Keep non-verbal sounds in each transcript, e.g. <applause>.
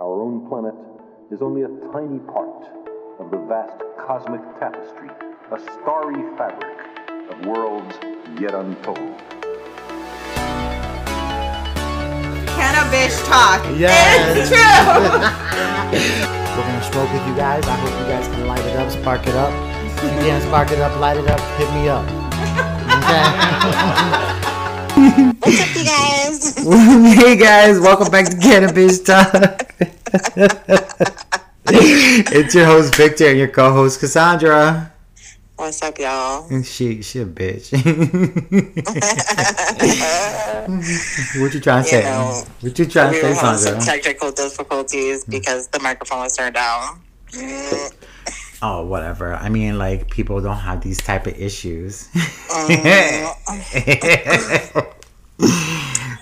our own planet is only a tiny part of the vast cosmic tapestry, a starry fabric of worlds yet untold. Cannabis talk. Yes. It's true. <laughs> We're gonna smoke with you guys. I hope you guys can light it up, spark it up. If you can't spark it up, light it up, hit me up. <laughs> <laughs> What's up, you guys? <laughs> Hey guys, welcome back to Cannabis Talk. <laughs> it's your host Victor and your co-host Cassandra. What's up, y'all? And she she a bitch. <laughs> what you trying to You say? know, what you trying to We say, having some technical difficulties because the microphone was turned down. Oh, whatever. I mean, like people don't have these type of issues. <laughs>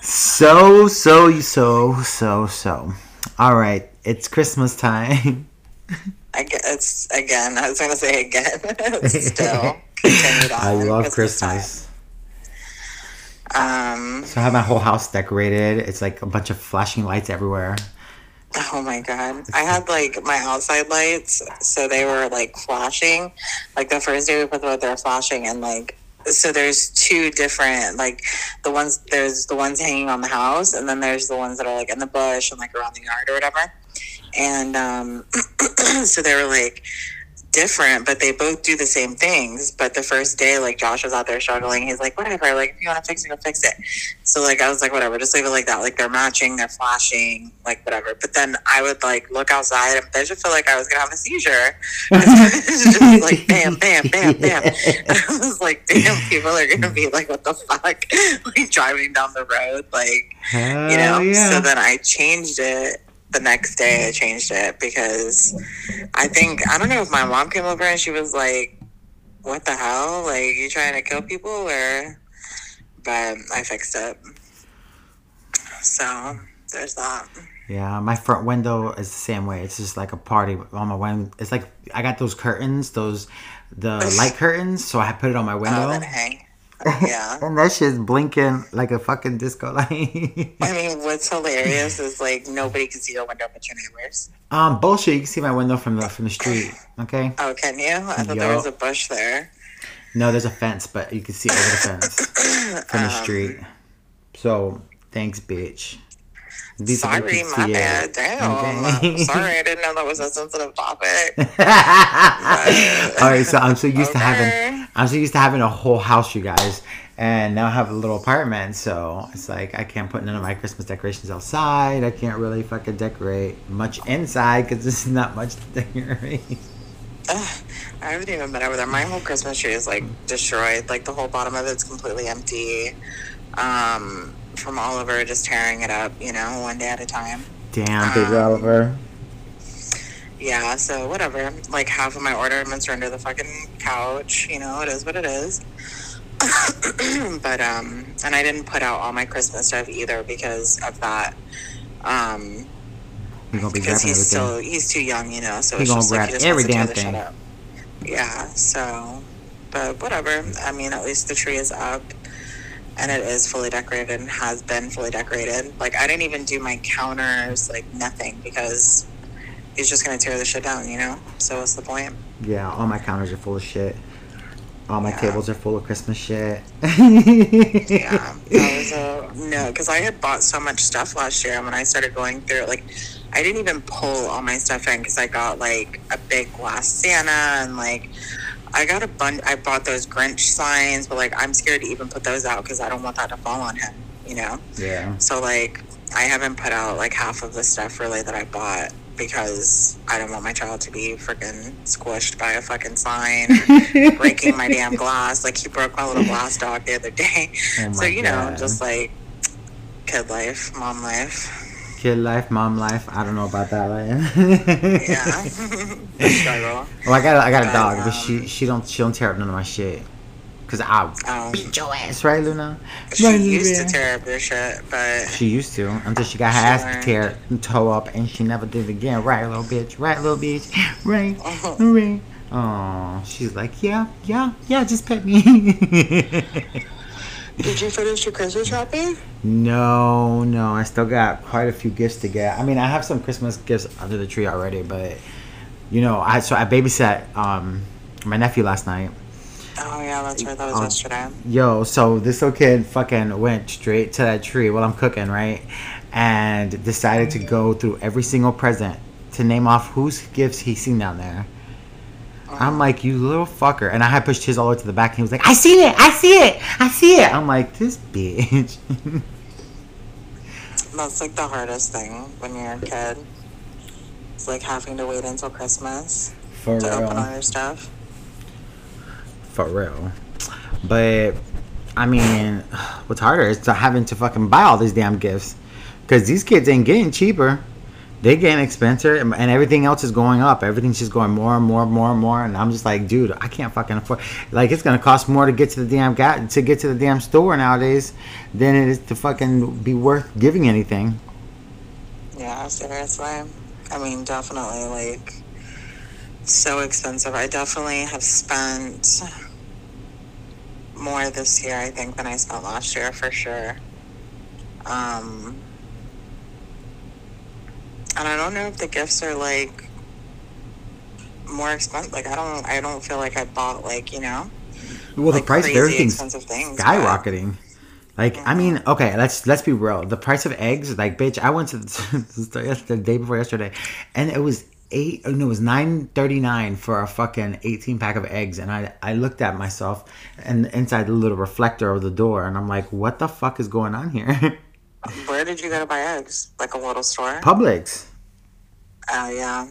so so so so so. All right, it's Christmas time. I guess again. I was gonna say again. <laughs> Still continued <laughs> on. I love Christmas Christmas. Um. So I have my whole house decorated. It's like a bunch of flashing lights everywhere. Oh my god. I had like my outside lights, so they were like flashing. Like the first day we put them out, they were flashing, and like so there's two different like the ones there's the ones hanging on the house, and then there's the ones that are like in the bush and like around the yard or whatever. And um, <clears throat> so they were like different, but they both do the same things. But the first day, like Josh was out there struggling, he's like, whatever, like if you want to fix it, go fix it. So like I was like, whatever, just leave it like that. Like they're matching, they're flashing, like whatever. But then I would like look outside and I just feel like I was gonna have a seizure. <laughs> just like bam, bam, bam, bam. <laughs> And <laughs> I was like, damn, people are gonna be like, what the fuck? like driving down the road, like Hell you know. yeah. So then I changed it the next day. I changed it because I think I don't know if my mom came over and she was like, "What the hell? Like you trying to kill people?" Or, but I fixed it. So there's that. Yeah, my front window is the same way. It's just like a party on my window. It's like I got those curtains, those the <laughs> light curtains, so I put it on my Oh, window. then hang. Yeah. And that shit's blinking like a fucking disco <laughs> light. I mean, what's hilarious is like nobody can see your window but your neighbors. um, bullshit. You can see my window from the from the street. Okay. Oh, can you? I thought there was a bush there. No, there's a fence, but you can see over the fence from <coughs> Um, the street. So thanks, bitch. These Sorry, my bad. Damn. Okay. Sorry, I didn't know that was a sensitive topic. <laughs> All right, so I'm so used to having I'm so used to having a whole house, you guys, and now I have a little apartment. So it's like I can't put none of my Christmas decorations outside. I can't really fucking decorate much inside because there's <laughs> not much to decorate. Ugh, I haven't even been over there. My whole Christmas tree is like destroyed. Like the whole bottom of it's completely empty. Um, from Oliver just tearing it up, you know, one day at a time. Damn, big Um, Oliver. Yeah, so whatever. Like half of my ornaments are under the fucking couch. You know, it is what it is. <coughs> but um, and I didn't put out all my Christmas stuff either because of that. Um, You're gonna be because he's still he's too young, you know. So He it's gonna just like he just every wants to tear damn thing. up. Yeah. So, but whatever. I mean, at least the tree is up, and it is fully decorated and has been fully decorated. Like I didn't even do my counters, like nothing, because he's just gonna tear the shit down, you know. So what's the point? Yeah, all my counters are full of shit. All my Yeah. tables are full of Christmas shit. Yeah, that <laughs> was a no, because I had bought so much stuff last year, and when I started going through, it, like, I didn't even pull all my stuff in because I got like a big glass Santa and like I got a bunch. I bought those Grinch signs, but like I'm scared to even put those out because I don't want that to fall on him, you know. Yeah. So like I haven't put out like half of the stuff really that I bought because I don't want my child to be freaking squished by a fucking sign, <laughs> breaking my damn glass. Like he broke my little glass dog the other day. Oh <laughs> so you know, just like kid life, mom life. Kid life, mom life. I don't know about that. Like. Yeah, <laughs> struggle. Well, I got a, I got a dog, but she she don't she don't tear up none of my shit. Cause I'll Um, beat your ass, right, Luna? she Right, used to tear up your shit, but She used to until she got her ass Sure. tear and toe up, and she never did it again. Right, little bitch. Right, little bitch. Right, <laughs> right. Oh, she's like, yeah, yeah, yeah. Just pet me. <laughs> Did you finish your Christmas shopping? No, no, I still got quite a few gifts to get. I mean, I have some Christmas gifts under the tree already, but you know, I so I babysat um my nephew last night. Oh yeah, that's right. That was Um, yesterday. Yo, so this little kid fucking went straight to that tree while I'm cooking, right? And decided to go through every single present to name off whose gifts he's seen down there. I'm like, you little fucker. And I had pushed his all the way to the back and he was like, I see it, I see it, I see it. I'm like, this bitch. <laughs> That's like the hardest thing when you're a kid. It's like having to wait until Christmas For to open all your stuff. For real. But, I mean, <sighs> what's harder is to having to fucking buy all these damn gifts. Because these kids ain't getting cheaper. They getting expensive and everything else is going up. Everything's just going more and more and more and more. And I'm just like, dude, I can't fucking afford. Like, it's gonna cost more to get to the damn ga- to get to the damn store nowadays than it is to fucking be worth giving anything. Yeah, seriously. I mean, definitely like so expensive. I definitely have spent more this year, I think, than I spent last year for sure. Um, and I don't know if the gifts are like more expensive. Like I don't, I don't feel like I bought like you know Well, like the price of everything's things. but- skyrocketing. Like I mean, mm-hmm. okay, let's let's be real. The price of eggs, like bitch, I went to the, <laughs> the day before yesterday, and it was eight. oh, No, it was nine thirty nine for a fucking eighteen pack of eggs, and I I looked at myself and inside the little reflector of the door, and I'm like, what the fuck is going on here? <laughs> Where did you go to buy eggs? Like a little store? Publix. Oh yeah.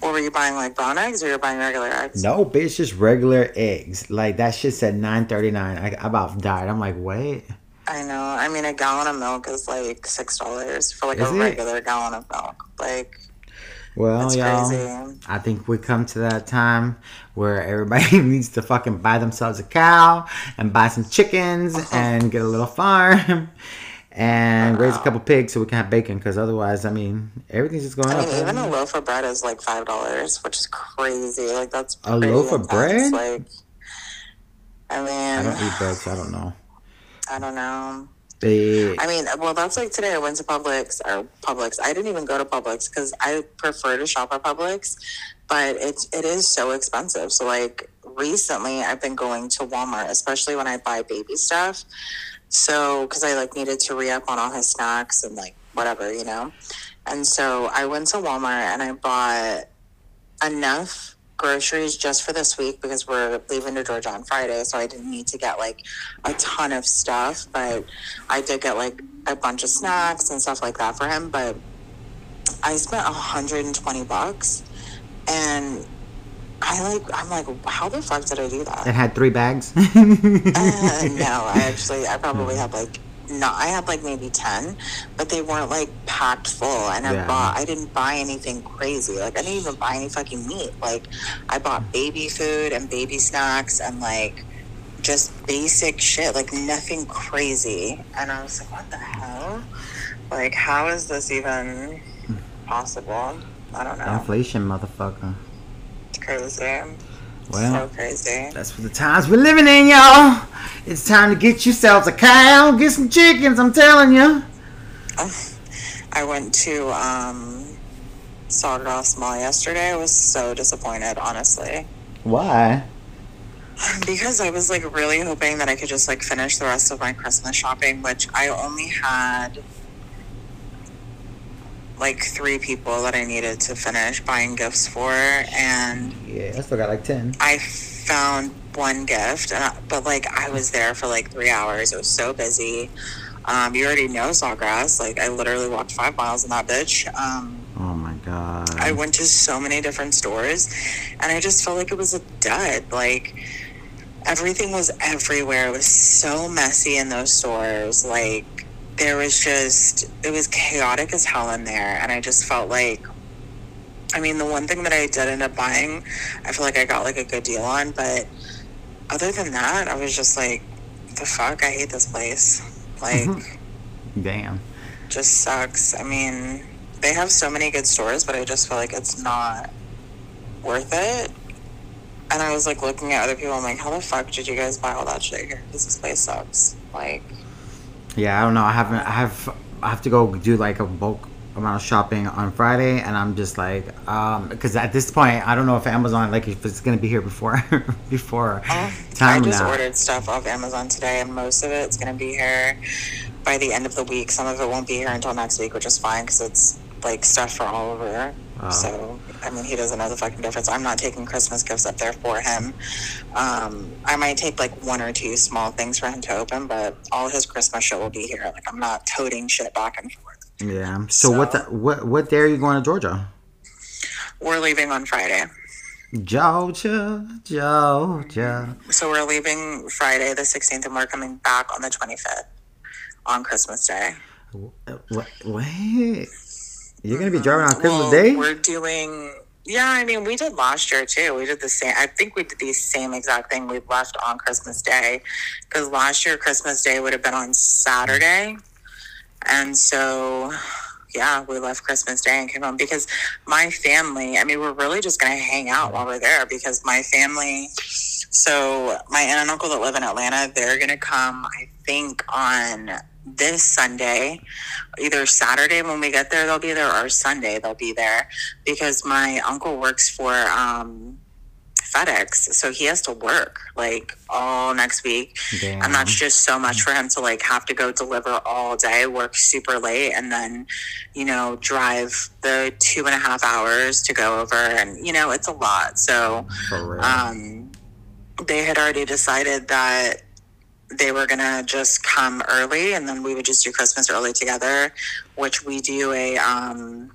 What were you buying? Like brown eggs, or you're buying regular eggs? No, bitch, just regular eggs. Like that shit said nine thirty nine. I, I about died. I'm like, wait. I know. I mean, a gallon of milk is like six dollars for like Is a it? regular gallon of milk. Like Well, that's y'all. crazy. I think we come to that time where everybody <laughs> needs to fucking buy themselves a cow and buy some chickens Uh-huh. and get a little farm and raise a couple pigs so we can have bacon. Because otherwise, I mean, everything's just going I up. mean, even a loaf of bread is like five dollars, which is crazy. Like that's A loaf of bread? Like, I mean, I don't eat bread, so I don't know. <sighs> I don't know. They, I mean, well, that's like today. I went to Publix or Publix. I didn't even go to Publix because I prefer to shop at Publix, but it's it is so expensive. So like recently, I've been going to Walmart, especially when I buy baby stuff. So because I like needed to re up on all his snacks and like whatever, you know. And so I went to Walmart and I bought enough groceries just for this week because we're leaving to Georgia on Friday. So I didn't need to get like a ton of stuff, but I did get like a bunch of snacks and stuff like that for him. But I spent 120 bucks and I like, I'm like, how the fuck did I do that? it had three bags. Uh, no, <laughs> I actually, I probably had like, no, I had like maybe 10, but they weren't like packed full. And I Yeah. bought, I didn't buy anything crazy. Like, I didn't even buy any fucking meat. Like, I bought baby food and baby snacks and like just basic shit, like nothing crazy. And I was like, what the hell? Like, how is this even possible? I don't know. Inflation, motherfucker. Crazy. Well, so crazy. That's for the times we're living in, y'all. It's time to get yourselves a cow, get some chickens. I'm telling you. <laughs> I went to um, Sawgrass Mall yesterday. I was so disappointed, honestly, Why? <laughs> because I was like really hoping that I could just like finish the rest of my Christmas shopping, which I only had like three people that I needed to finish buying gifts for, and Yeah, I still got like ten. I found one gift, and I, but like I was there for like three hours. It was so busy. Um, you already know Sawgrass. Like I literally walked five miles in that bitch. Um, Oh my god. I went to so many different stores and I just felt like it was a dud. Like everything was everywhere. It was so messy in those stores. Like there was just it was chaotic as hell in there and I just felt like I mean the one thing that I did end up buying, I feel like I got like a good deal on, but other than that, I was just like, the fuck, I hate this place. Like <laughs> Damn. just sucks. I mean, they have so many good stores, but I just feel like it's not worth it. And I was like looking at other people. I'm like, how the fuck did you guys buy all that shit here? Because this place sucks. Like, Yeah, I don't know. I haven't. I have. I have to go do like a bulk amount of shopping on Friday, and I'm just like, um, because at this point, I don't know if Amazon, like, if it's gonna be here before, <laughs> before oh, I just now. ordered stuff off Amazon today, and most of it's gonna be here by the end of the week. Some of it won't be here until next week, which is fine because it's like stuff for Oliver. Oh. So, I mean, he doesn't know the fucking difference. I'm not taking Christmas gifts up there for him. Um, I might take like one or two small things for him to open, but all his Christmas shit will be here. Like, I'm not toting shit back and forth. Yeah. So, what? The, what? What day are you going to Georgia? We're leaving on Friday. Georgia, Georgia. So, we're leaving Friday the 16th, and we're coming back on the 25th on Christmas Day. What? Wait. You're gonna be driving on mm-hmm. Christmas Well, Day? We're doing. Yeah, I mean, we did last year too. We did the same. I think we did the same exact thing. We left on Christmas Day because last year Christmas Day would have been on Saturday, and so yeah, we left Christmas Day and came home because my family. I mean, we're really just gonna hang out while we're there because my family. So my aunt and uncle that live in Atlanta, they're gonna come. I think on this Sunday either Saturday when we get there, they'll be there, or Sunday they'll be there because my uncle works for um, FedEx, so he has to work like all next week, Damn. and that's just so much for him to like have to go deliver all day, work super late, and then you know drive the two and a half hours to go over, and you know it's a lot. So um, they had already decided that they were gonna just come early and then we would just do christmas early together which we do a um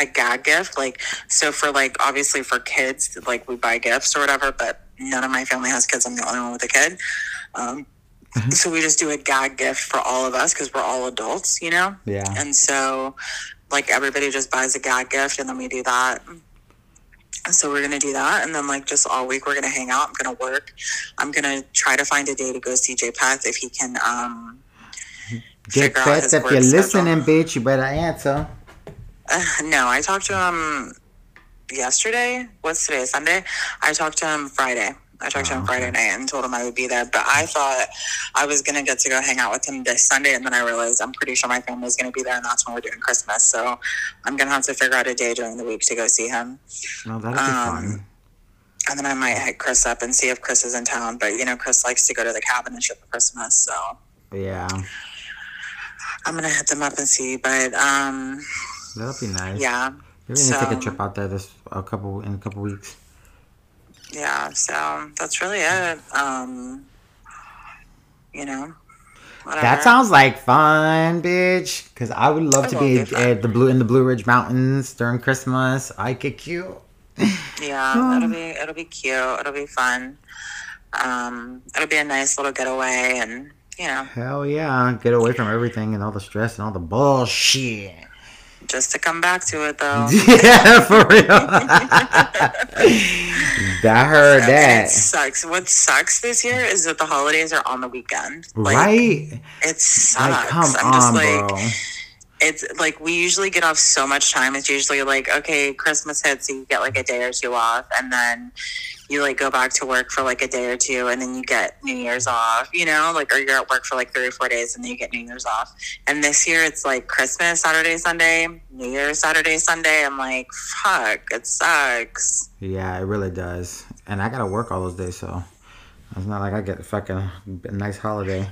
a gag gift like so for like obviously for kids like we buy gifts or whatever but none of my family has kids i'm the only one with a kid um so we just do a gag gift for all of us because we're all adults you know yeah. and so, like, everybody just buys a gag gift and then we do that. So we're gonna do that, and then like just all week we're gonna hang out. I'm gonna work. I'm gonna try to find a day to go see Jay Peth if he can. um Get figure out fed his if you're schedule. listening, bitch. You better answer. uh, No, I talked to him yesterday. What's today? Sunday. I talked to him Friday. I talked to Oh, him Friday night and told him I would be there. But I thought I was gonna get to go hang out with him this Sunday, and then I realized I'm pretty sure my family's gonna be there, and that's when we're doing Christmas. So I'm gonna have to figure out a day during the week to go see him. No, that'll be Um, fun. And then I might hit Chris up and see if Chris is in town. But you know, Chris likes to go to the cabin and shit for Christmas, so Yeah. I'm gonna hit them up and see. But um, That'll be nice. yeah, We're gonna take a trip out there this a couple in a couple weeks. Yeah. So that's really it. Um, you know, whatever. That sounds like fun, bitch. Cause I would love It to be be at the blue in the Blue Ridge Mountains during Christmas. I get cute. Yeah, <laughs> it'll be it'll be cute. It'll be fun. Um, it'll be a nice little getaway, and you know, Hell yeah! Get away from everything and all the stress and all the bullshit. just to come back to it though. <laughs> yeah, for real. <laughs> I heard It that. sucks. What sucks this year is that the holidays are on the weekend. Like, right? It sucks. Like, come I'm just on, like, bro. It's like we usually get off so much time. It's usually like, okay, Christmas hits, so you get like a day or two off, and then you like go back to work for like a day or two, and then you get New Year's off, you know, like, or you're at work for like three or four days, and then you get New Year's off. And this year it's like Christmas Saturday, Sunday, New Year's Saturday, Sunday. I'm like, fuck, it sucks. Yeah, it really does. And I gotta work all those days, so it's not like I get a fucking nice holiday.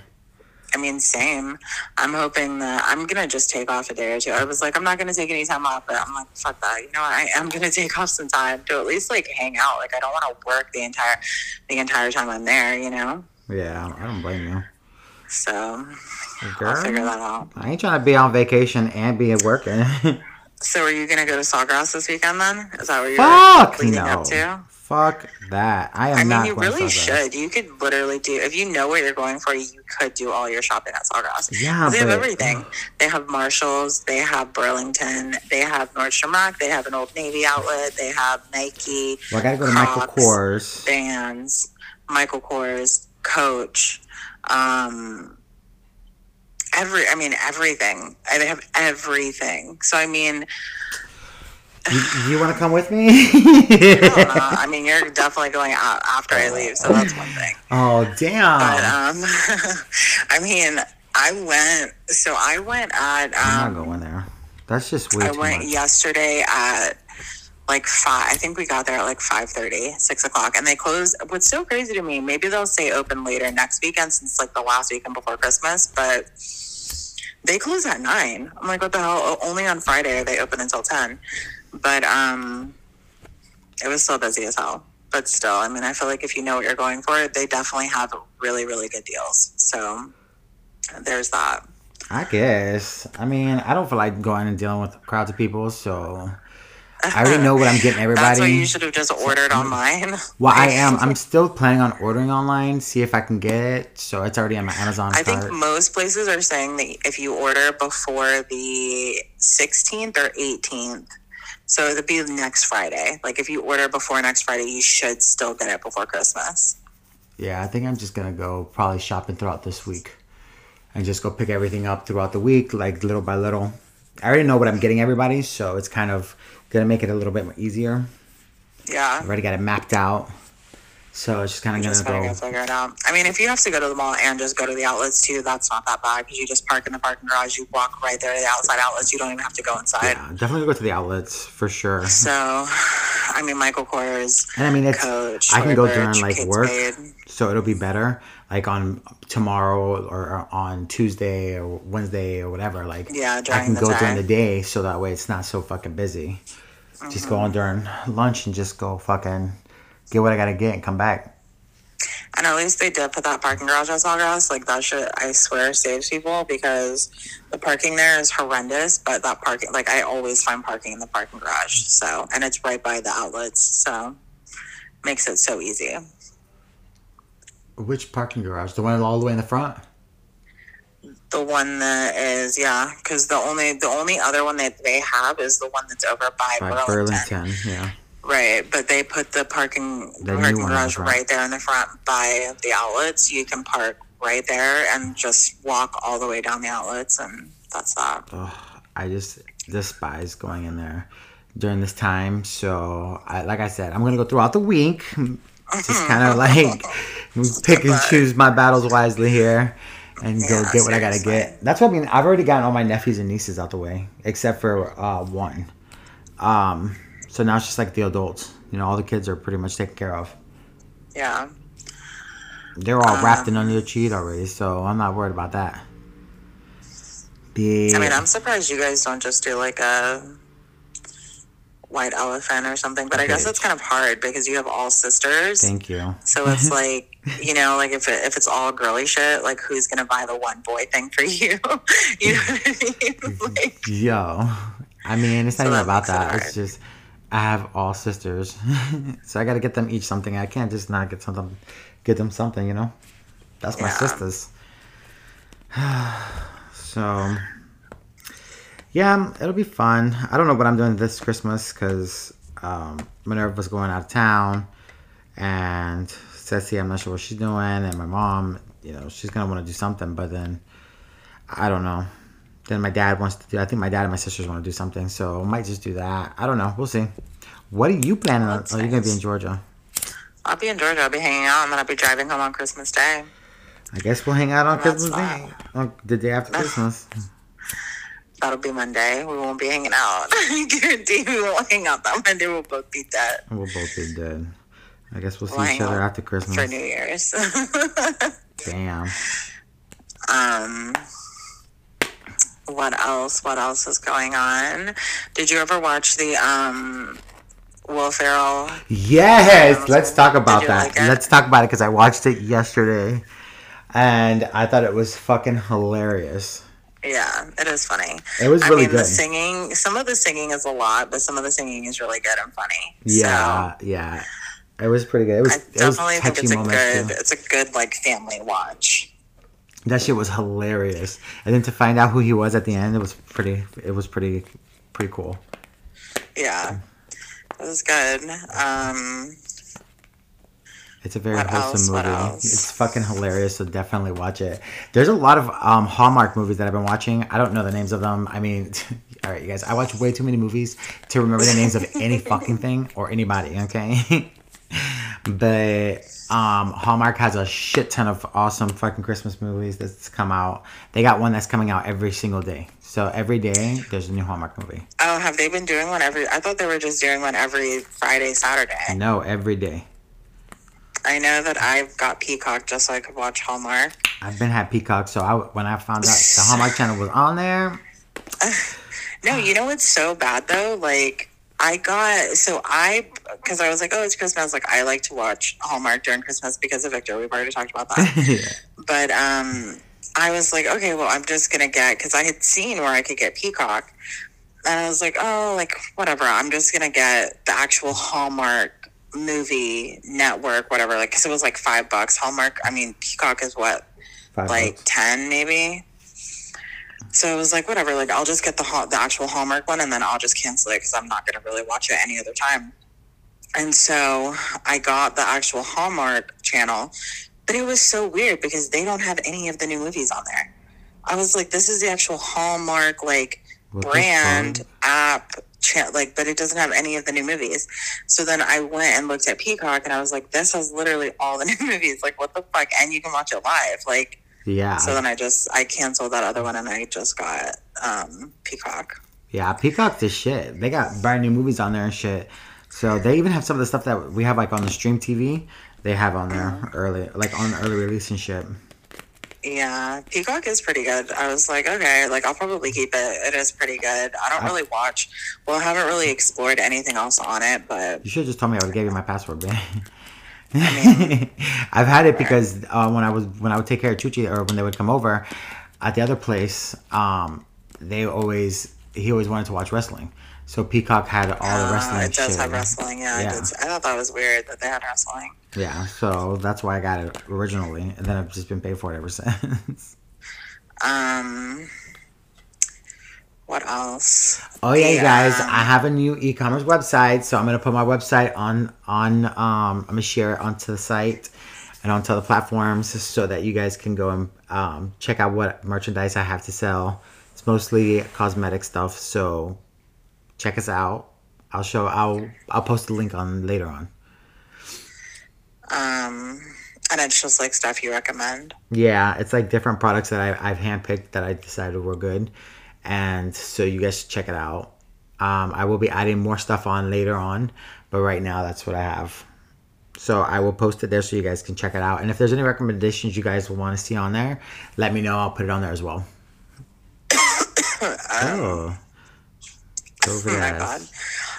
I mean, same. I'm hoping that I'm gonna just take off a day or two. I was like, I'm not gonna take any time off, but I'm like, fuck that. You know. I am gonna <laughs> take off some time to at least like hang out. Like, I don't want to work the entire the entire time I'm there. You know, Yeah, I don't blame you. so Girl, I'll figure that out. I ain't trying to be on vacation and be working. <laughs> So, are you gonna go to Sawgrass this weekend then? Is that what you're Fuck leading no. up to? Fuck that. I am I mean, not you really should. You could literally do if you know what you're going for. You could do all your shopping at Sawgrass. Yeah, they have but- everything. They have Marshalls. They have Burlington. They have Nordstrom Rack. They have an Old Navy outlet. They have Nike. Well, I gotta go to Michael Kors. Vans, Michael Kors, Coach. Um, every, I mean, everything. I- They have everything. So I mean, You, you want to come with me? I don't. <laughs> I mean, you're definitely going out after I leave, so that's one thing. oh But damn! um, <laughs> I mean, I went. So I went at. I'm Um, not going there. That's just weird. I went much. yesterday at like five. I think we got there at like 5.30, 6 o'clock, and they close. What's so crazy to me? Maybe they'll stay open later next weekend since like the last weekend before Christmas, but they close at nine. I'm like, what the hell? Only on Friday are they open until ten. But um, it was still busy as hell. But still, I mean, I feel like if you know what you're going for, they definitely have really, really good deals. So there's that. I guess. I mean, I don't feel like going and dealing with crowds of people, so I already know what I'm getting <laughs> everybody. That's why you should have just ordered <laughs> online. Well, I am. I'm <laughs> still planning on ordering online. See if I can get it. So it's already on my Amazon I cart. think most places are saying that if you order before the 16th or 18th, so it'll be next Friday. Like if you order before next Friday, you should still get it before Christmas. yeah, I think I'm just gonna go probably shopping throughout this week, and just go pick everything up throughout the week, like little by little. I already know what I'm getting everybody, so it's kind of gonna make it a little bit more easier. Yeah. I've already got it mapped out, so it's just kind of gonna gotta go. go figure it out. I mean, if you have to go to the mall and just go to the outlets too, that's not that bad because you just park in the parking garage, you walk right there to the outside outlets. You don't even have to go inside. Yeah, definitely go to the outlets for sure. So, I mean, Michael Kors, And I mean, it's Coach, I can go during like work, so it'll be better. Like on tomorrow or uh, on Tuesday or Wednesday or whatever. Like Yeah, I can go day. during the day, so that way it's not so fucking busy. Just go mm-hmm. on during lunch and just go fucking get what I gotta get and come back. And at least they did put that parking garage as Sawgrass. Like that shit, I swear, saves people because the parking there is horrendous. But that parking, like I always find parking in the parking garage. So, and it's right by the outlets, so makes it so easy. Which parking garage? The one all the way in the front? The one that is, yeah, because the only the only other one that they have is the one that's over by, By Burlington. Burlington, yeah. Right, but they put the parking The parking in the garage right there in the front by the outlets. You can park right there and just walk all the way down the outlets, and that's that. I just despise going in there during this time. So, I, like I said, I'm gonna go throughout the week. Just kind of <laughs> like pick and choose my battles wisely here, and go Yeah, get what I gotta get. That's what I mean. I've already gotten all my nephews and nieces out the way, except for uh, one. Um, so now it's just like the adults. You know, all the kids are pretty much taken care of. Yeah, They're all Um, wrapped in under the sheet already, so I'm not worried about that. The I mean, I'm surprised you guys don't just do like a white elephant or something. But I guess it's kind of hard because you have all sisters. thank you. So it's <laughs> like, you know, like if it, if it's all girly shit, like who's gonna buy the one boy thing for <laughs> you? you know what I mean? <laughs> Like, Yo, I mean, it's not So even about that. It's just I have all sisters, <laughs> so I got to get them each something. I can't just not get something, get them something. You know, that's my Yeah. sisters. <sighs> so, yeah, it'll be fun. I don't know what I'm doing this Christmas because um, Minerva's going out of town, and Ceci, I'm not sure what she's doing, and my mom, you know, she's gonna want to do something, but then I don't know. Then my dad wants to do. I think my dad and my sisters want to do something, so I might just do that. I don't know. We'll see. What are you planning on? Are you gonna be in Georgia? I'll be in Georgia. I'll be hanging out, and then I'll be driving home on Christmas Day. I guess we'll hang out on That's Christmas Day, on the day after Christmas. That'll be Monday. We won't be hanging out. <laughs> I guarantee we won't hang out that Monday. We'll both be dead We'll both be dead. I guess we'll see We'll each other after for Christmas. New Year's. <laughs> Damn. um, what else? What else is going on? Did you ever watch the um, Will Ferrell? Yes, let's talk about that. like? Let's talk about it because I watched it yesterday, and I thought it was fucking hilarious. Yeah, it is funny. It was I really mean, the good. singing. Some of the singing is a lot, but some of the singing is really good and funny. Yeah, yeah. It was pretty good. It was. I it was definitely think it's a good. too. It's a good like family watch. That shit was hilarious, and then to find out who he was at the end, it was pretty. It was pretty, pretty cool. Yeah, it was good. Um, It's a very What wholesome else? Movie. It's fucking hilarious, so definitely watch it. There's a lot of um, Hallmark movies that I've been watching. I don't know the names of them. I mean, <laughs> all right, you guys, I watch way too many movies to remember the names of any <laughs> fucking thing or anybody, okay? <laughs> but um, Hallmark has a shit ton of awesome fucking Christmas movies that's come out. They got one that's coming out every single day. So every day there's a new Hallmark movie. Oh, have they been doing one every? I thought they were just doing one every Friday, Saturday. No, every day. I know that I've got Peacock just so I could watch Hallmark. I've been had Peacock, so I, when I found out the Hallmark channel was on there, <laughs> No, you know what's so bad though? Like I got so I because I was like, oh, it's Christmas. Like I like to watch Hallmark during Christmas because of Victor. We've already talked about that. <laughs> but um, I was like, okay, well, I'm just gonna get because I had seen where I could get Peacock, and I was like, oh, like whatever. I'm just gonna get the actual Hallmark movie network, whatever. Like, because it was like five bucks. Hallmark. I mean, Peacock is what Five like bucks. 10 maybe so it was like whatever like i'll just get the hall- the actual hallmark one and then i'll just cancel it because i'm not going to really watch it any other time. And so i got the actual hallmark channel but it was so weird because they don't have any of the new movies on there. I was like this is the actual hallmark like What brand app like but it doesn't have any of the new movies. So then i went and looked at peacock and i was like this has literally all the <laughs> new movies. Like what the fuck? And you can watch it live. Like Yeah, so then I just I canceled that other one and I just got um Peacock. yeah. Peacock the shit. They got brand new movies on there and shit. So they even have some of the stuff that we have like on the stream TV. They have on there early, like on early release and shit. Yeah, Peacock is pretty good. I was like, okay, like I'll probably keep it. It is pretty good. I don't really watch. Well, I haven't really explored anything else on it, but You should have just told me I would have gave you my password, man. <laughs> <laughs> I've had it because uh, when I was when I would take care of Chuchi or when they would come over at the other place, um, they always he always wanted to watch wrestling. So Peacock had all the uh, wrestling. it does shit. have wrestling. Yeah, Yeah. I, I thought that was weird that they had wrestling. Yeah, so that's why I got it originally, and then I've just been paid for it ever <laughs> since. Um, what else? Oh yeah, you guys! Yeah. I have a new e-commerce website, so I'm gonna put my website on on. Um, I'm gonna share it onto the site and onto the platforms so that you guys can go and um, check out what merchandise I have to sell. It's mostly cosmetic stuff, so check us out. I'll show. I'll I'll post the link on later on. Um, and it's just like stuff you recommend. Yeah, it's like different products that I, I've handpicked that I decided were good, and so you guys should check it out. Um, I will be adding more stuff on later on, but right now that's what I have. So I will post it there so you guys can check it out. And if there's any recommendations you guys will want to see on there, let me know. I'll put it on there as well. <coughs> oh, COVID Oh my ass. god.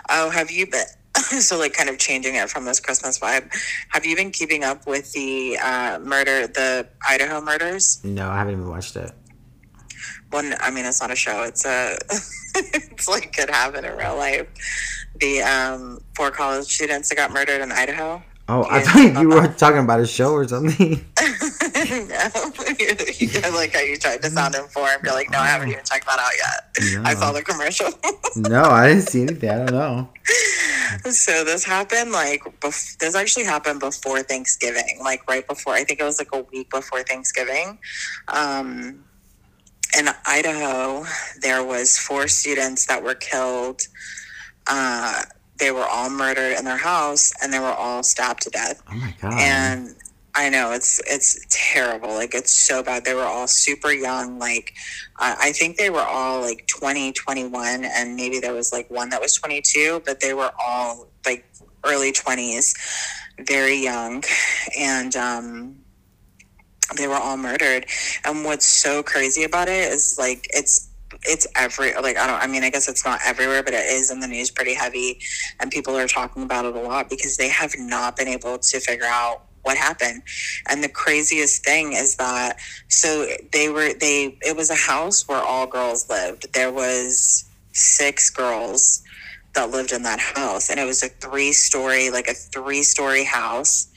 Oh, have you been <coughs> so like kind of changing it from this Christmas vibe? Have you been keeping up with the uh, murder, the Idaho murders? No, I haven't even watched it. One, I mean, it's not a show. It's a, <laughs> it's like could happen in real life. The um, four college students that got murdered in Idaho. Oh, I thought you were talking about a show or something. <laughs> <laughs> no, I like how you tried to sound informed. You're like, no, I haven't even checked that out yet. I saw the commercial. no, I didn't see anything. I don't know. So this happened like bef- this actually happened before Thanksgiving, like right before I think it was like a week before Thanksgiving. Um, in Idaho, there was four students that were killed. Uh, they were all murdered in their house, and they were all stabbed to death Oh my god. and I know it's it's terrible. Like it's so bad. They were all super young. Like I I think they were all like 20, 21, and maybe there was like one that was 22, but they were all like early 20s, very young. And um, they were all murdered. And what's so crazy about it is like it's it's every like I don't I mean I guess it's not everywhere but it is in the news pretty heavy. And people are talking about it a lot because they have not been able to figure out what happened. And the craziest thing is that so they were they it was a house where all girls lived. There was six girls that lived in that house. And it was a three story like a three story house.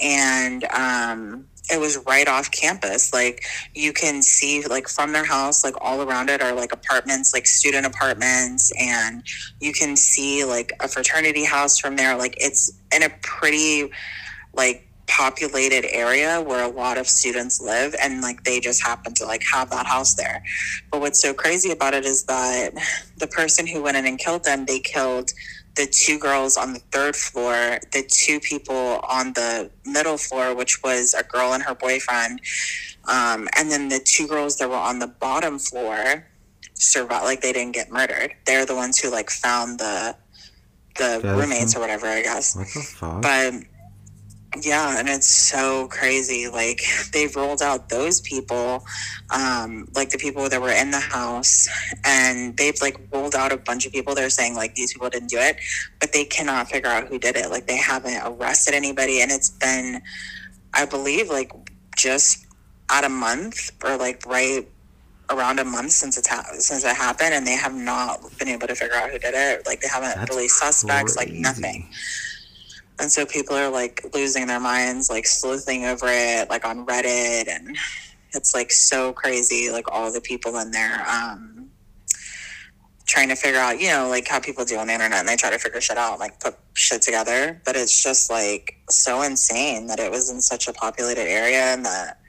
And um it was right off campus. Like you can see like from their house like all around it are like apartments like student apartments and you can see like a fraternity house from there. Like it's in a pretty like populated area where a lot of students live and like they just happen to like have that house there. But what's so crazy about it is that the person who went in and killed them they killed the two girls on the third floor the two people on the middle floor which was a girl and her boyfriend um, and then the two girls that were on the bottom floor survived like they didn't get murdered. They're the ones who like found the the That's- roommates or whatever i guess. What the fuck? but yeah and it's so crazy like they've rolled out those people um like the people that were in the house and they've like rolled out a bunch of people they're saying like these people didn't do it but they cannot figure out who did it like they haven't arrested anybody and it's been i believe like just at a month or like right around a month since it's ha- since it happened and they have not been able to figure out who did it like they haven't That's released suspects like nothing and so people are like losing their minds, like sleuthing over it, like on Reddit, and it's like so crazy, like all the people in there, um, trying to figure out, you know, like how people do on the internet, and they try to figure shit out, like put shit together. But it's just like so insane that it was in such a populated area, and that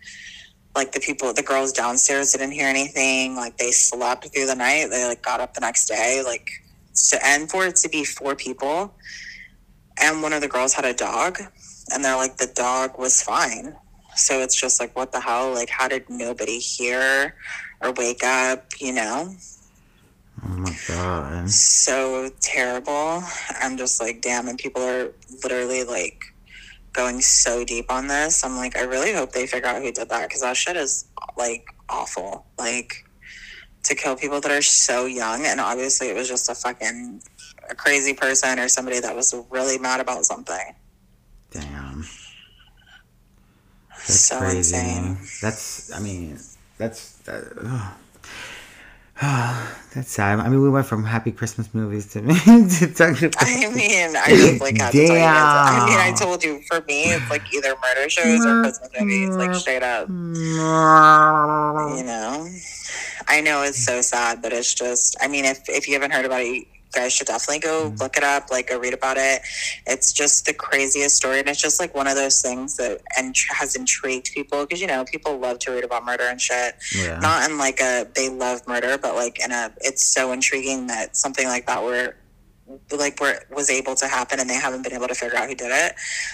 like the people, the girls downstairs didn't hear anything, like they slept through the night, they like got up the next day, like. So, and for it to be four people, and one of the girls had a dog and they're like the dog was fine. So it's just like what the hell? Like how did nobody hear or wake up you know? Oh my god. so terrible. I'm just like damn and people are literally like going so deep on this. I'm like i really hope they figure out who did that because that shit is like awful. Like to kill people that are so young and obviously it was just a fucking a crazy person or somebody that was really mad about something Damn. That's so crazy. insane That's, I mean, that's, uh, that, <sighs> that's sad. I mean, we went from happy Christmas movies to, <laughs> to talking about. I mean, I just like have to tell you guys. I mean, I told you for me, it's like either murder shows or Christmas movies, like straight up. <laughs> You know, I know it's so sad, but it's just. I mean, if if you haven't heard about it, guys should definitely go mm-hmm. look it up, like go read about it. It's just the craziest story, and it's just like one of those things that and has intrigued people because you know people love to read about murder and shit. Yeah. Not in like a they love murder, but like in a it's so intriguing that something like that were like where was able to happen and they haven't been able to figure out who did it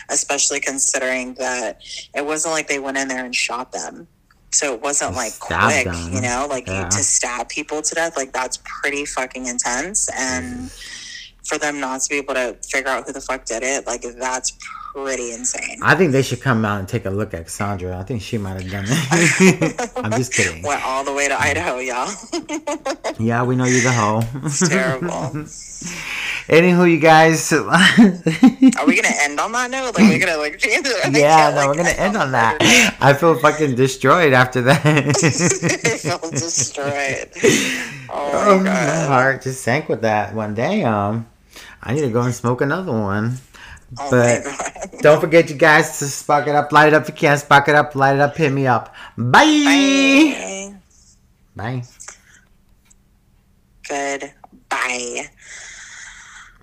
especially considering that it wasn't like they went in there and shot them so it wasn't like quick them. you know like Yeah. you, to stab people to death like that's pretty fucking intense and for them not to be able to figure out who the fuck did it like that's pretty insane I think they should come out and take a look at Cassandra. I think she might have done it. <laughs> I'm just kidding. went all the way to idaho y'all Yeah, we know you're the hoe. it's terrible <laughs> Anywho, you guys. are we gonna end on that note like we're gonna like change it yeah, no, like, we're gonna end on that. <laughs> I feel fucking destroyed after that. I felt destroyed. Oh Oh, my my heart just sank with that one day. Um, I need to go and smoke another one. Oh But-. <laughs> Don't forget, you guys, to spark it up, light it up if you can. Spark it up, light it up, hit me up. Bye. Bye. Bye. Good. Bye.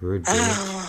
Rude. Oh.